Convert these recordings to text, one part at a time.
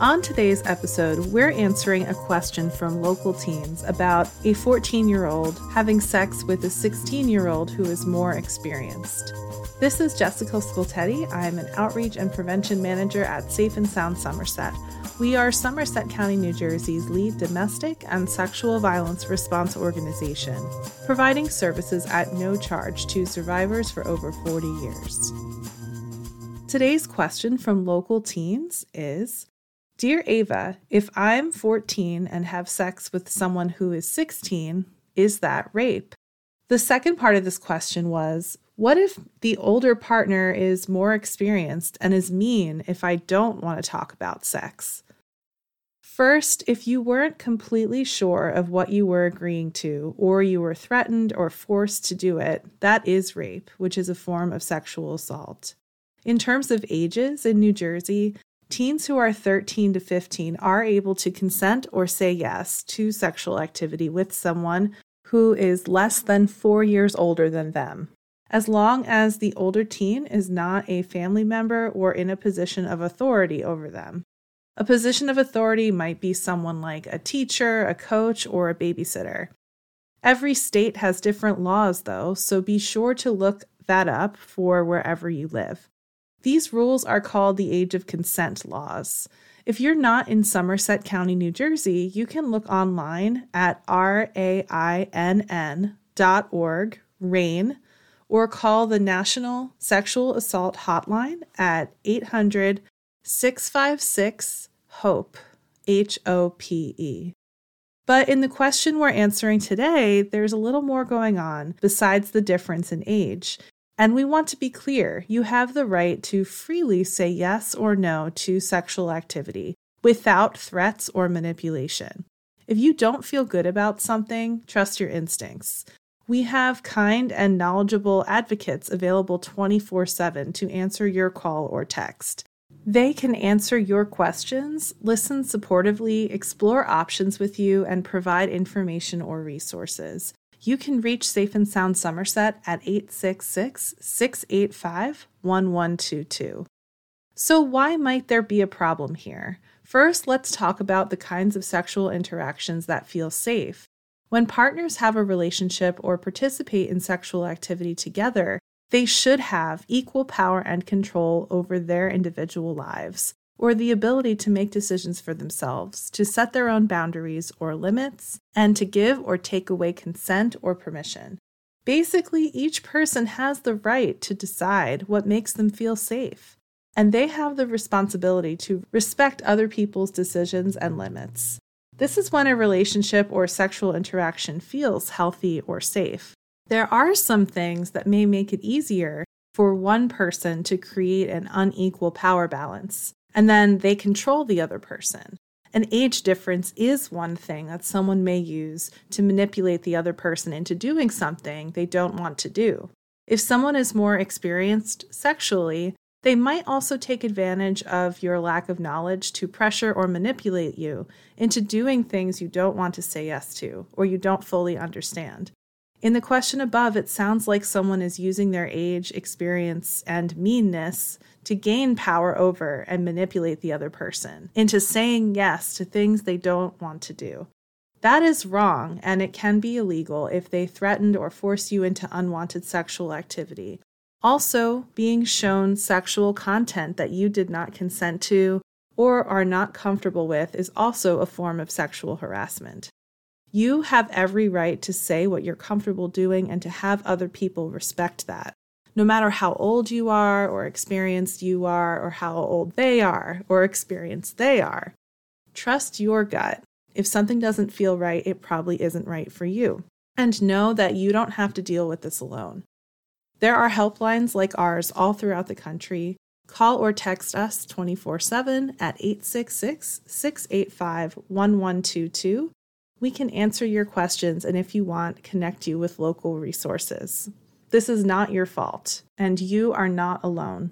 On today's episode, we're answering a question from local teens about a 14 year old having sex with a 16 year old who is more experienced. This is Jessica Scoltetti. I'm an outreach and prevention manager at Safe and Sound Somerset. We are Somerset County, New Jersey's lead domestic and sexual violence response organization, providing services at no charge to survivors for over 40 years. Today's question from local teens is Dear Ava, if I'm 14 and have sex with someone who is 16, is that rape? The second part of this question was What if the older partner is more experienced and is mean if I don't want to talk about sex? First, if you weren't completely sure of what you were agreeing to, or you were threatened or forced to do it, that is rape, which is a form of sexual assault. In terms of ages in New Jersey, teens who are 13 to 15 are able to consent or say yes to sexual activity with someone who is less than four years older than them, as long as the older teen is not a family member or in a position of authority over them. A position of authority might be someone like a teacher, a coach, or a babysitter. Every state has different laws, though, so be sure to look that up for wherever you live. These rules are called the Age of Consent laws. If you're not in Somerset County, New Jersey, you can look online at rainn.org, RAINN, or call the National Sexual Assault Hotline at 800 656 HOPE, H O P E. But in the question we're answering today, there's a little more going on besides the difference in age. And we want to be clear you have the right to freely say yes or no to sexual activity without threats or manipulation. If you don't feel good about something, trust your instincts. We have kind and knowledgeable advocates available 24 7 to answer your call or text. They can answer your questions, listen supportively, explore options with you, and provide information or resources you can reach Safe and Sound Somerset at 866 685 1122. So, why might there be a problem here? First, let's talk about the kinds of sexual interactions that feel safe. When partners have a relationship or participate in sexual activity together, they should have equal power and control over their individual lives or the ability to make decisions for themselves, to set their own boundaries or limits, and to give or take away consent or permission. Basically, each person has the right to decide what makes them feel safe, and they have the responsibility to respect other people's decisions and limits. This is when a relationship or sexual interaction feels healthy or safe. There are some things that may make it easier for one person to create an unequal power balance and then they control the other person. An age difference is one thing that someone may use to manipulate the other person into doing something they don't want to do. If someone is more experienced sexually, they might also take advantage of your lack of knowledge to pressure or manipulate you into doing things you don't want to say yes to or you don't fully understand. In the question above, it sounds like someone is using their age, experience, and meanness to gain power over and manipulate the other person into saying yes to things they don't want to do. That is wrong, and it can be illegal if they threatened or force you into unwanted sexual activity. Also, being shown sexual content that you did not consent to or are not comfortable with is also a form of sexual harassment. You have every right to say what you're comfortable doing and to have other people respect that. No matter how old you are, or experienced you are, or how old they are, or experienced they are, trust your gut. If something doesn't feel right, it probably isn't right for you. And know that you don't have to deal with this alone. There are helplines like ours all throughout the country. Call or text us 24 7 at 866 685 1122 we can answer your questions and, if you want, connect you with local resources. This is not your fault, and you are not alone.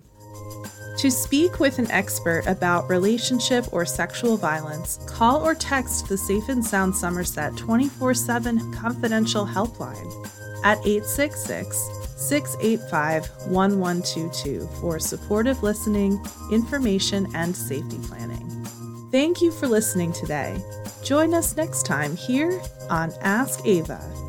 To speak with an expert about relationship or sexual violence, call or text the Safe and Sound Somerset 24 7 confidential helpline at 866 685 1122 for supportive listening, information, and safety planning. Thank you for listening today. Join us next time here on Ask Ava.